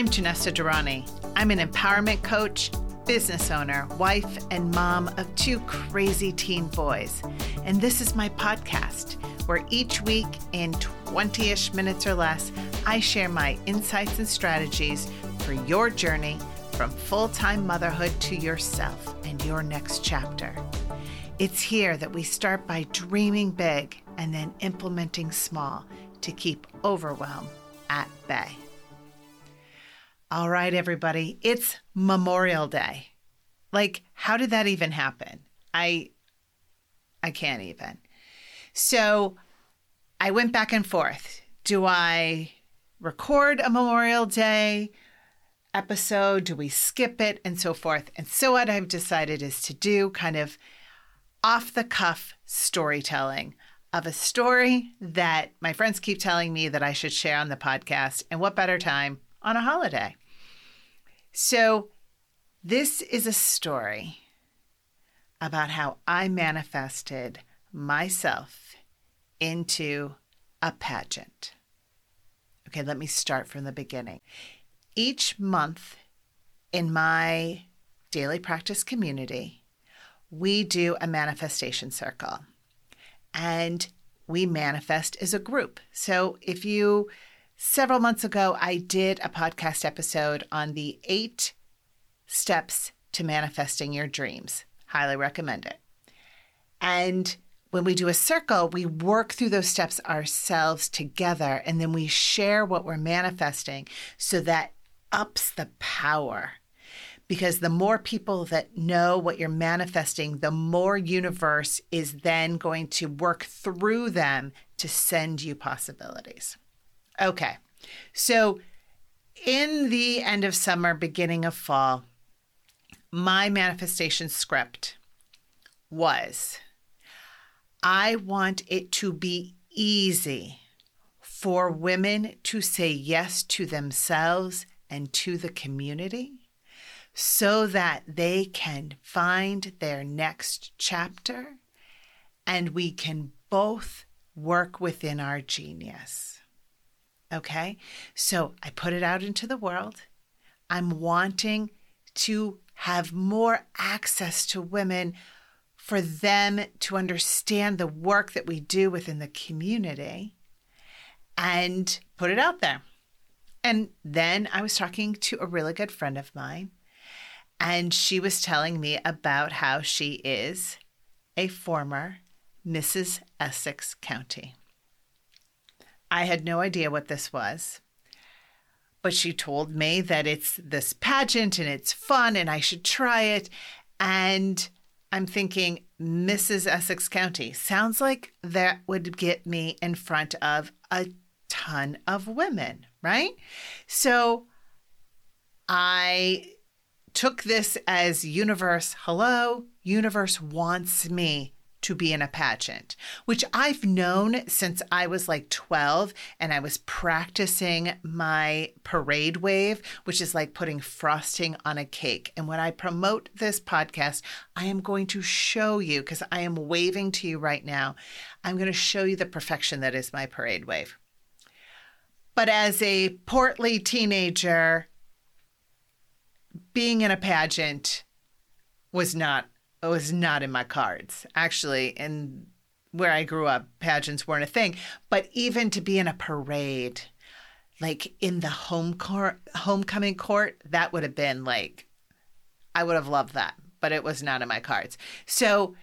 I'm Janessa Durrani. I'm an empowerment coach, business owner, wife, and mom of two crazy teen boys. And this is my podcast, where each week, in 20 ish minutes or less, I share my insights and strategies for your journey from full time motherhood to yourself and your next chapter. It's here that we start by dreaming big and then implementing small to keep overwhelm at bay. All right, everybody, it's Memorial Day. Like, how did that even happen? I I can't even. So I went back and forth. Do I record a Memorial Day episode? Do we skip it? And so forth. And so, what I've decided is to do kind of off the cuff storytelling of a story that my friends keep telling me that I should share on the podcast. And what better time on a holiday? So, this is a story about how I manifested myself into a pageant. Okay, let me start from the beginning. Each month in my daily practice community, we do a manifestation circle and we manifest as a group. So if you Several months ago, I did a podcast episode on the eight steps to manifesting your dreams. Highly recommend it. And when we do a circle, we work through those steps ourselves together and then we share what we're manifesting so that ups the power. Because the more people that know what you're manifesting, the more universe is then going to work through them to send you possibilities. Okay. So, in the end of summer, beginning of fall, my manifestation script was I want it to be easy for women to say yes to themselves and to the community so that they can find their next chapter and we can both work within our genius. Okay. So I put it out into the world. I'm wanting to have more access to women for them to understand the work that we do within the community and put it out there. And then I was talking to a really good friend of mine, and she was telling me about how she is a former Mrs. Essex County. I had no idea what this was. But she told me that it's this pageant and it's fun and I should try it. And I'm thinking, Mrs. Essex County sounds like that would get me in front of a ton of women, right? So I took this as universe, hello, universe wants me to be in a pageant, which I've known since I was like 12 and I was practicing my parade wave, which is like putting frosting on a cake. And when I promote this podcast, I am going to show you, because I am waving to you right now, I'm going to show you the perfection that is my parade wave. But as a portly teenager, being in a pageant was not Oh, was not in my cards. Actually, and where I grew up, pageants weren't a thing. But even to be in a parade, like in the home court, homecoming court, that would have been like, I would have loved that, but it was not in my cards. So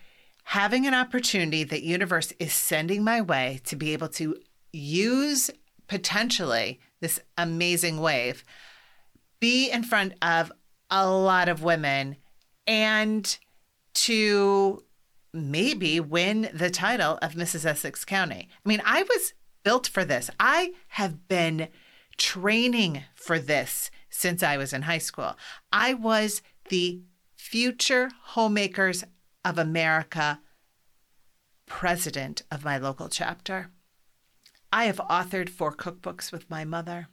having an opportunity that universe is sending my way to be able to use potentially this amazing wave, be in front of a lot of women and to maybe win the title of Mrs. Essex County. I mean, I was built for this. I have been training for this since I was in high school. I was the Future Homemakers of America president of my local chapter. I have authored four cookbooks with my mother.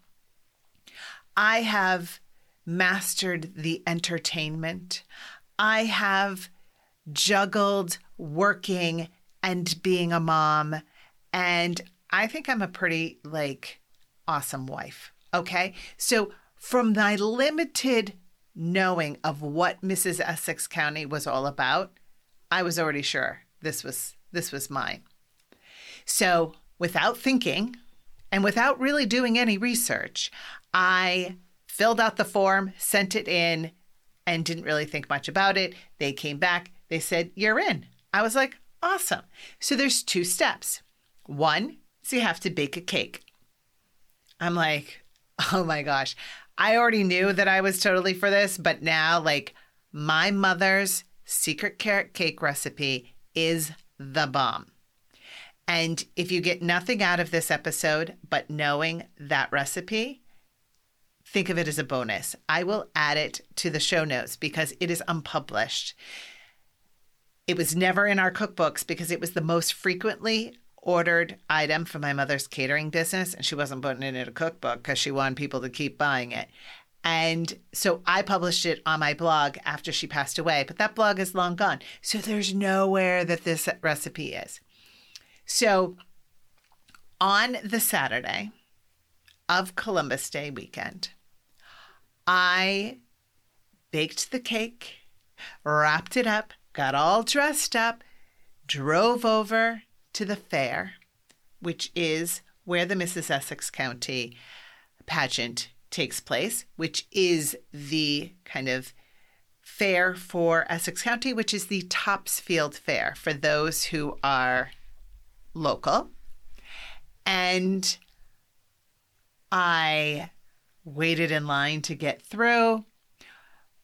I have mastered the entertainment. I have juggled working and being a mom. And I think I'm a pretty like awesome wife. Okay. So from my limited knowing of what Mrs. Essex County was all about, I was already sure this was this was mine. So, without thinking and without really doing any research, I filled out the form, sent it in, and didn't really think much about it. They came back, they said, You're in. I was like, Awesome. So, there's two steps. One is you have to bake a cake. I'm like, Oh my gosh. I already knew that I was totally for this, but now, like, my mother's secret carrot cake recipe is the bomb. And if you get nothing out of this episode but knowing that recipe, think of it as a bonus. I will add it to the show notes because it is unpublished. It was never in our cookbooks because it was the most frequently ordered item for my mother's catering business, and she wasn't putting it in a cookbook because she wanted people to keep buying it. And so I published it on my blog after she passed away, but that blog is long gone. So there's nowhere that this recipe is. So on the Saturday of Columbus Day weekend, I baked the cake, wrapped it up, got all dressed up, drove over to the fair, which is where the Mrs. Essex County pageant takes place, which is the kind of fair for Essex County, which is the Topsfield Fair for those who are local. And I waited in line to get through,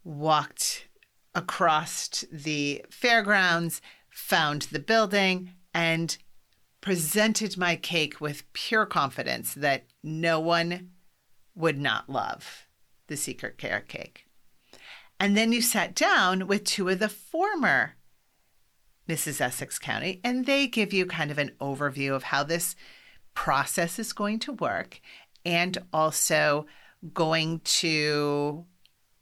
walked across the fairgrounds, found the building, and presented my cake with pure confidence that no one would not love the secret carrot cake. And then you sat down with two of the former Mrs. Essex County, and they give you kind of an overview of how this process is going to work and also going to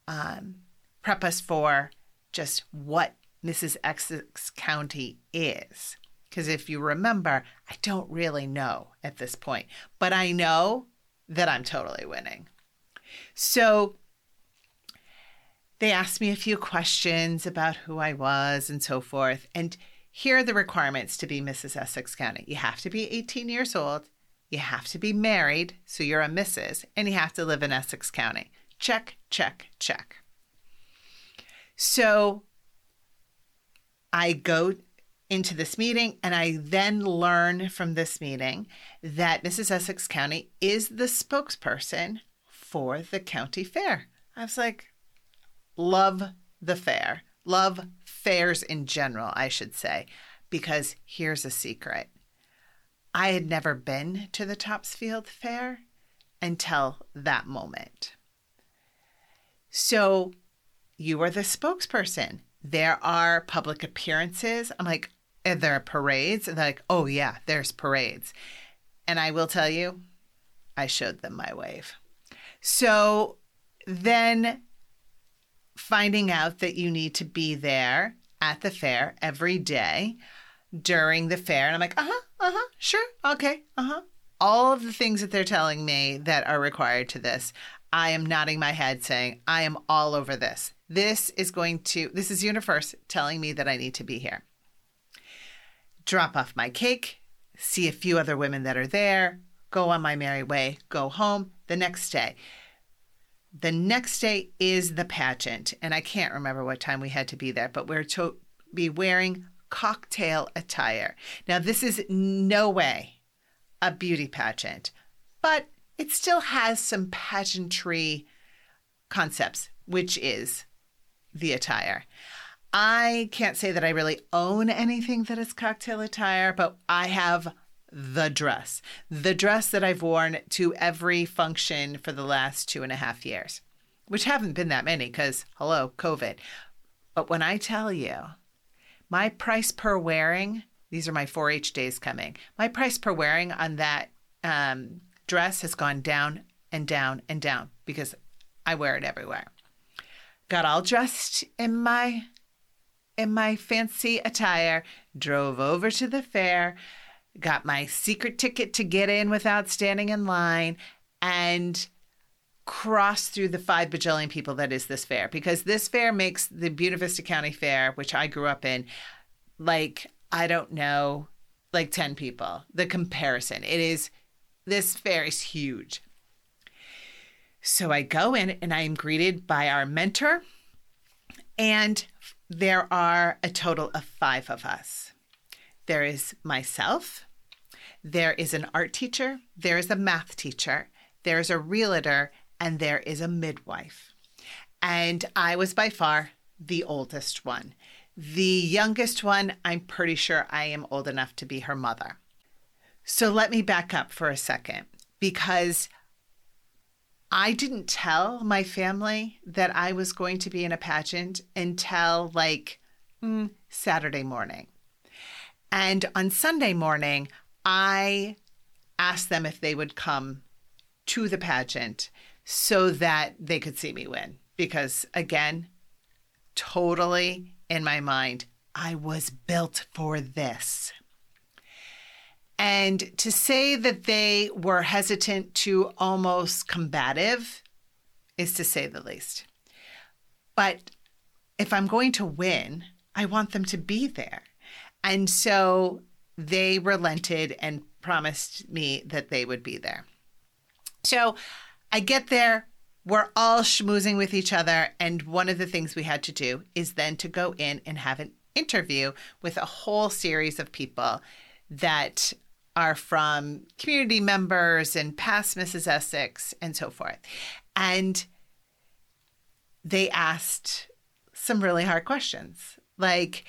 um, prep us for just what Mrs. Essex County is. Because if you remember, I don't really know at this point, but I know that I'm totally winning. So they asked me a few questions about who I was and so forth. And here are the requirements to be Mrs. Essex County you have to be 18 years old, you have to be married, so you're a Mrs., and you have to live in Essex County. Check, check, check. So I go into this meeting, and I then learn from this meeting that Mrs. Essex County is the spokesperson for the county fair. I was like, love the fair, love fairs in general, I should say, because here's a secret. I had never been to the Topsfield Fair until that moment. So you are the spokesperson. There are public appearances. I'm like, and there are parades. And they're like, oh, yeah, there's parades. And I will tell you, I showed them my wave. So then finding out that you need to be there at the fair every day during the fair. And I'm like, uh huh, uh huh, sure, okay, uh huh. All of the things that they're telling me that are required to this, I am nodding my head saying, I am all over this. This is going to, this is Universe telling me that I need to be here drop off my cake, see a few other women that are there, go on my merry way, go home the next day. The next day is the pageant, and I can't remember what time we had to be there, but we're to be wearing cocktail attire. Now, this is no way a beauty pageant, but it still has some pageantry concepts, which is the attire. I can't say that I really own anything that is cocktail attire, but I have the dress, the dress that I've worn to every function for the last two and a half years, which haven't been that many because, hello, COVID. But when I tell you my price per wearing, these are my 4 H days coming, my price per wearing on that um, dress has gone down and down and down because I wear it everywhere. Got all dressed in my in my fancy attire, drove over to the fair, got my secret ticket to get in without standing in line, and cross through the five bajillion people that is this fair because this fair makes the Buena Vista County Fair, which I grew up in, like, I don't know, like 10 people. The comparison. It is, this fair is huge. So I go in and I am greeted by our mentor, and there are a total of five of us. There is myself, there is an art teacher, there is a math teacher, there's a realtor, and there is a midwife. And I was by far the oldest one. The youngest one, I'm pretty sure I am old enough to be her mother. So let me back up for a second because I didn't tell my family that I was going to be in a pageant until like mm, Saturday morning. And on Sunday morning, I asked them if they would come to the pageant so that they could see me win. Because again, totally in my mind, I was built for this. And to say that they were hesitant to almost combative is to say the least. But if I'm going to win, I want them to be there. And so they relented and promised me that they would be there. So I get there, we're all schmoozing with each other. And one of the things we had to do is then to go in and have an interview with a whole series of people that are from community members and past Mrs. Essex and so forth. And they asked some really hard questions like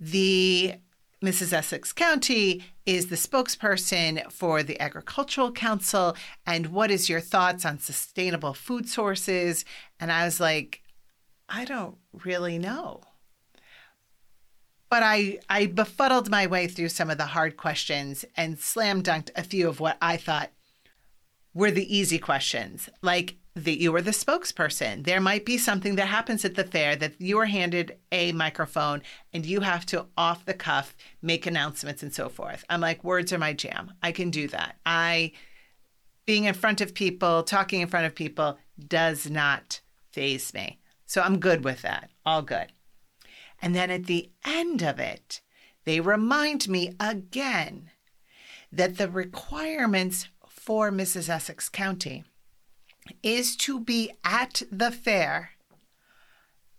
the Mrs. Essex County is the spokesperson for the Agricultural Council. And what is your thoughts on sustainable food sources? And I was like, I don't really know. But I, I befuddled my way through some of the hard questions and slam dunked a few of what I thought were the easy questions, like that you were the spokesperson. There might be something that happens at the fair that you are handed a microphone and you have to off the cuff make announcements and so forth. I'm like, words are my jam. I can do that. I being in front of people, talking in front of people does not phase me. So I'm good with that. All good. And then at the end of it, they remind me again that the requirements for Mrs. Essex County is to be at the fair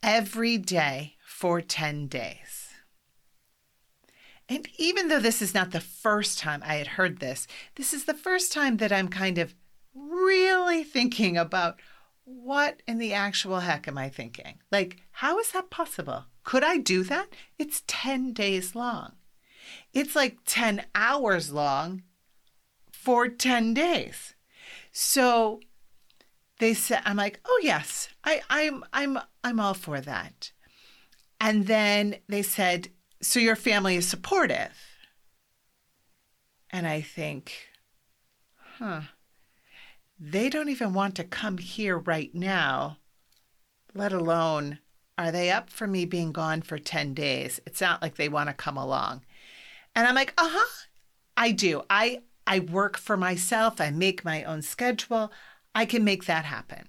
every day for 10 days. And even though this is not the first time I had heard this, this is the first time that I'm kind of really thinking about what in the actual heck am I thinking? Like, how is that possible? Could I do that? It's 10 days long. It's like 10 hours long for 10 days. So they said i'm like oh yes i i'm i'm i'm all for that and then they said so your family is supportive and i think huh they don't even want to come here right now let alone are they up for me being gone for 10 days it's not like they want to come along and i'm like uh-huh i do i i work for myself i make my own schedule I can make that happen.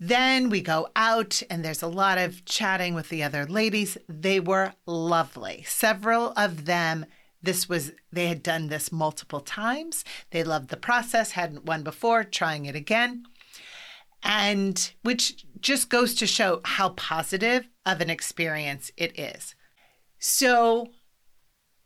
Then we go out, and there's a lot of chatting with the other ladies. They were lovely. Several of them, this was, they had done this multiple times. They loved the process, hadn't won before, trying it again. And which just goes to show how positive of an experience it is. So,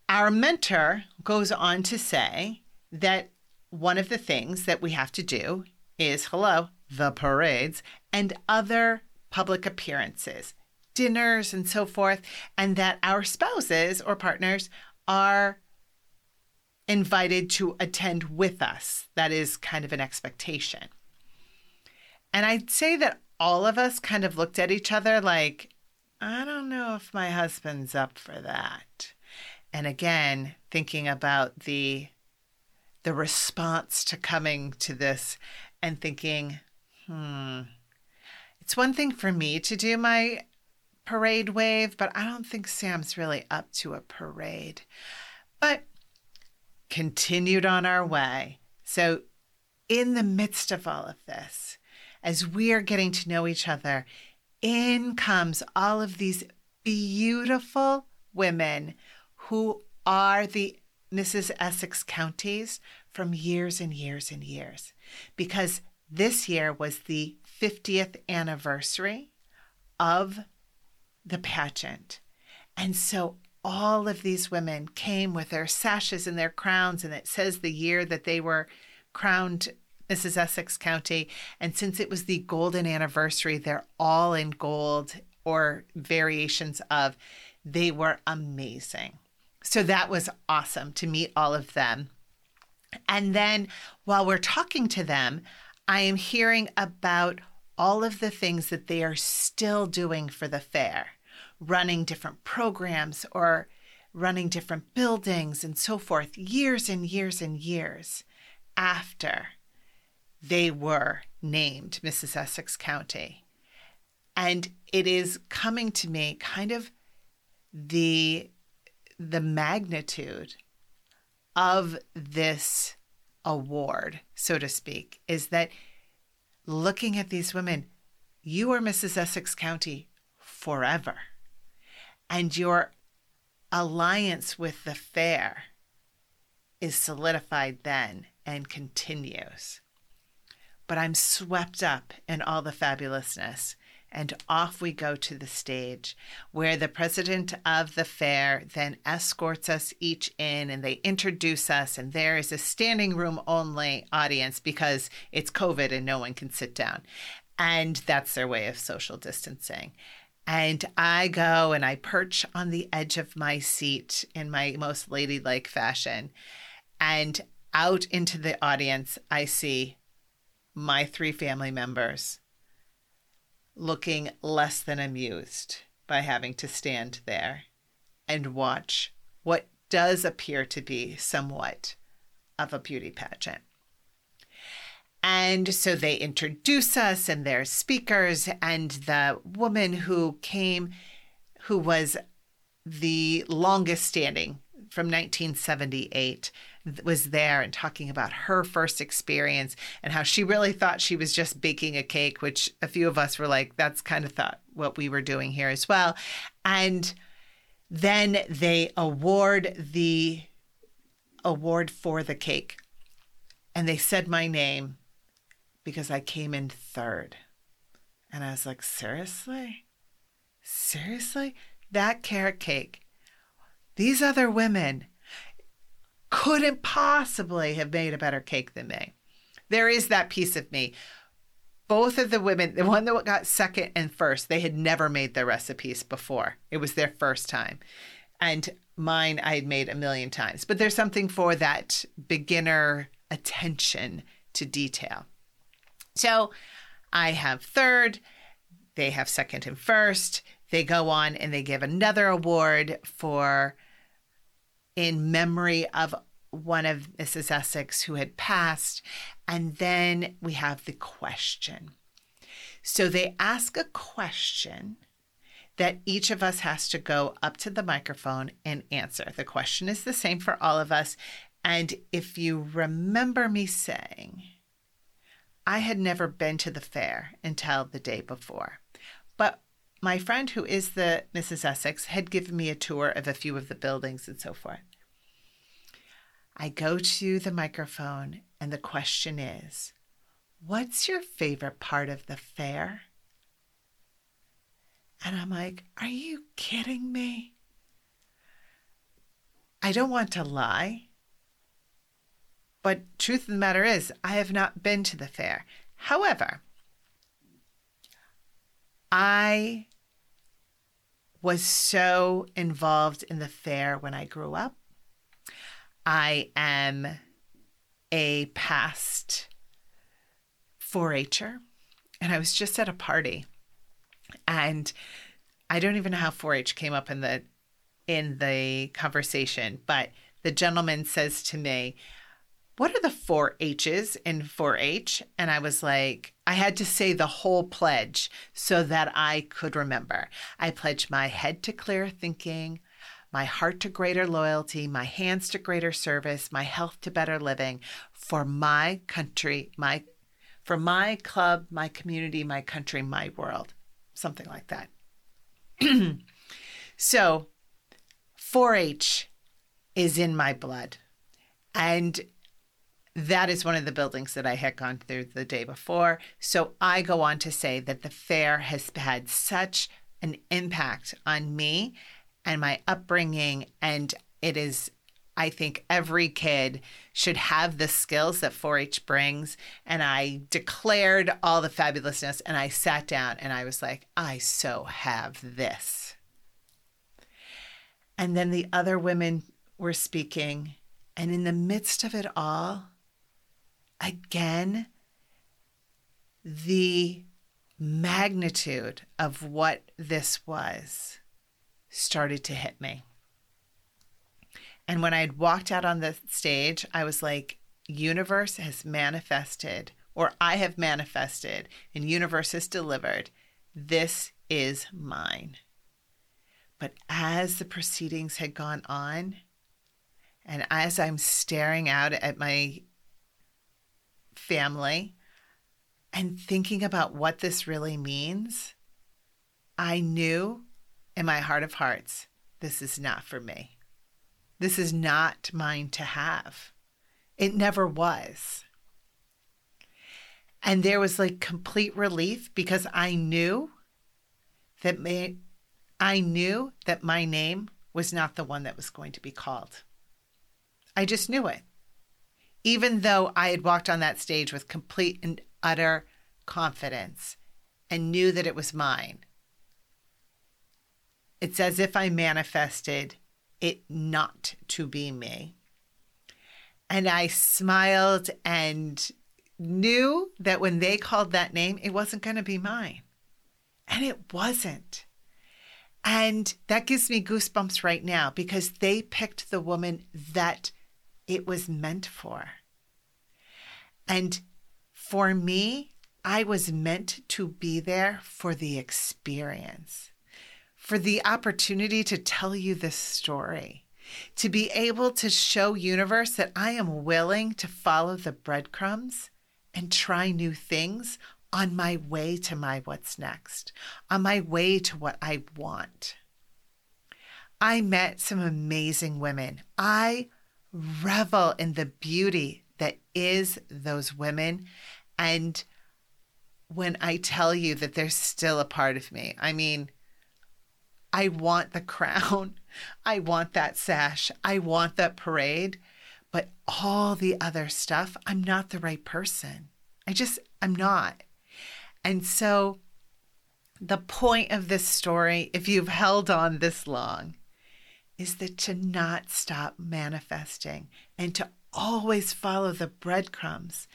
our mentor goes on to say that one of the things that we have to do is hello, the parades and other public appearances, dinners and so forth, and that our spouses or partners are invited to attend with us. That is kind of an expectation. And I'd say that all of us kind of looked at each other like, I don't know if my husband's up for that. And again, thinking about the the response to coming to this and thinking, hmm, it's one thing for me to do my parade wave, but I don't think Sam's really up to a parade. But continued on our way. So in the midst of all of this, as we are getting to know each other, in comes all of these beautiful women who are the Mrs. Essex counties from years and years and years. Because this year was the 50th anniversary of the pageant. And so all of these women came with their sashes and their crowns, and it says the year that they were crowned Mrs. Essex County. And since it was the golden anniversary, they're all in gold or variations of. They were amazing. So that was awesome to meet all of them. And then while we're talking to them, I am hearing about all of the things that they are still doing for the fair, running different programs or running different buildings and so forth, years and years and years after they were named Mrs. Essex County. And it is coming to me kind of the the magnitude of this award, so to speak, is that looking at these women, you are Mrs. Essex County forever. And your alliance with the fair is solidified then and continues. But I'm swept up in all the fabulousness. And off we go to the stage where the president of the fair then escorts us each in and they introduce us. And there is a standing room only audience because it's COVID and no one can sit down. And that's their way of social distancing. And I go and I perch on the edge of my seat in my most ladylike fashion. And out into the audience, I see my three family members looking less than amused by having to stand there and watch what does appear to be somewhat of a beauty pageant. And so they introduce us and their speakers, and the woman who came, who was the longest standing from 1978 was there and talking about her first experience and how she really thought she was just baking a cake, which a few of us were like, that's kind of thought what we were doing here as well. And then they award the award for the cake. And they said my name because I came in third. And I was like, seriously? Seriously? That carrot cake. These other women couldn't possibly have made a better cake than me. There is that piece of me. Both of the women, the one that got second and first, they had never made their recipes before. It was their first time. And mine I had made a million times. But there's something for that beginner attention to detail. So I have third, they have second and first. They go on and they give another award for in memory of one of Mrs. Essex who had passed. And then we have the question. So they ask a question that each of us has to go up to the microphone and answer. The question is the same for all of us. And if you remember me saying, I had never been to the fair until the day before. But my friend, who is the Mrs. Essex, had given me a tour of a few of the buildings and so forth. I go to the microphone, and the question is What's your favorite part of the fair? And I'm like, Are you kidding me? I don't want to lie. But truth of the matter is, I have not been to the fair. However, I was so involved in the fair when I grew up. I am a past 4 H'er, and I was just at a party. And I don't even know how 4 H came up in the in the conversation, but the gentleman says to me, what are the four H's in 4 H? And I was like, I had to say the whole pledge so that I could remember. I pledged my head to clear thinking, my heart to greater loyalty, my hands to greater service, my health to better living for my country, my for my club, my community, my country, my world. Something like that. so, 4-H is in my blood. And that is one of the buildings that I had gone through the day before. So I go on to say that the fair has had such an impact on me and my upbringing. And it is, I think, every kid should have the skills that 4 H brings. And I declared all the fabulousness and I sat down and I was like, I so have this. And then the other women were speaking. And in the midst of it all, again, the magnitude of what this was started to hit me. And when I had walked out on the stage, I was like, universe has manifested, or I have manifested, and universe has delivered. This is mine. But as the proceedings had gone on, and as I'm staring out at my family and thinking about what this really means, I knew in my heart of hearts, this is not for me. This is not mine to have. It never was. And there was like complete relief because I knew that may, I knew that my name was not the one that was going to be called. I just knew it. Even though I had walked on that stage with complete and utter confidence and knew that it was mine, it's as if I manifested it not to be me. And I smiled and knew that when they called that name, it wasn't going to be mine. And it wasn't. And that gives me goosebumps right now because they picked the woman that it was meant for. And for me, I was meant to be there for the experience, for the opportunity to tell you this story, to be able to show universe that I am willing to follow the breadcrumbs and try new things on my way to my what's next, on my way to what I want. I met some amazing women. I revel in the beauty that is those women. And when I tell you that they're still a part of me, I mean, I want the crown. I want that sash. I want that parade. But all the other stuff, I'm not the right person. I just, I'm not. And so, the point of this story, if you've held on this long, is that to not stop manifesting and to always follow the breadcrumbs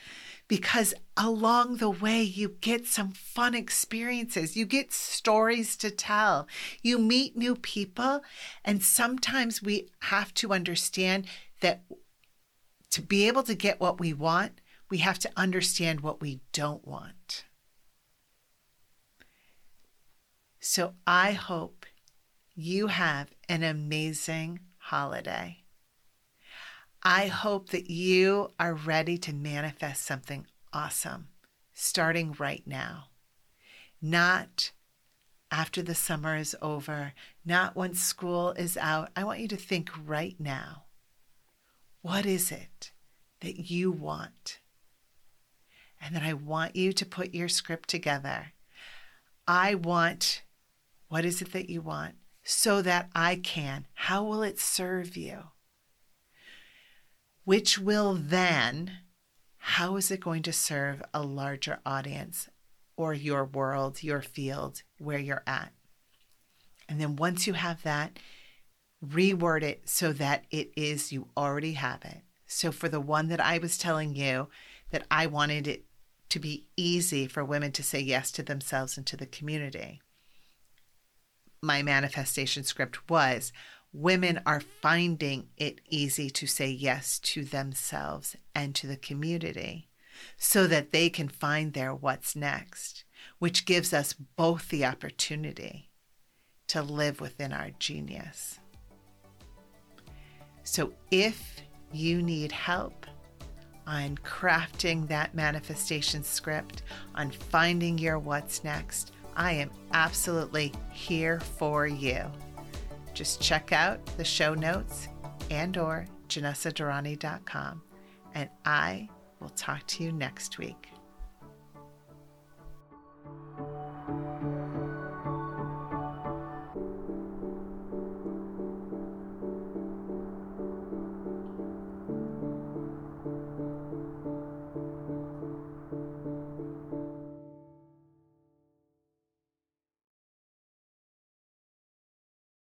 because along the way you get some fun experiences. You get stories to tell. You meet new people. And sometimes we have to understand that to be able to get what we want we have to understand what we don't want. So i hope you have an amazing holiday. I hope that you are ready to manifest something awesome starting right now. Not after the summer is over, not once school is out. I want you to think right now what is it that you want? And then I want you to put your script together. I want, what is it that you want? so that I can? How will it serve you? Which will then, how is it going to serve a larger audience or your world, your field, where you're at? And then once you have that, reword it so that it is you already have it. So for the one that I was telling you that I wanted it to be easy for women to say yes to themselves and to the community my manifestation script was women are finding it easy to say yes to themselves and to the community so that they can find their what's next, which gives us both the opportunity to live within our genius. So if you need help on crafting that manifestation script, on finding your what's next, I am absolutely here for you. Just check out the show notes and or janessadurrani.com and I will talk to you next week.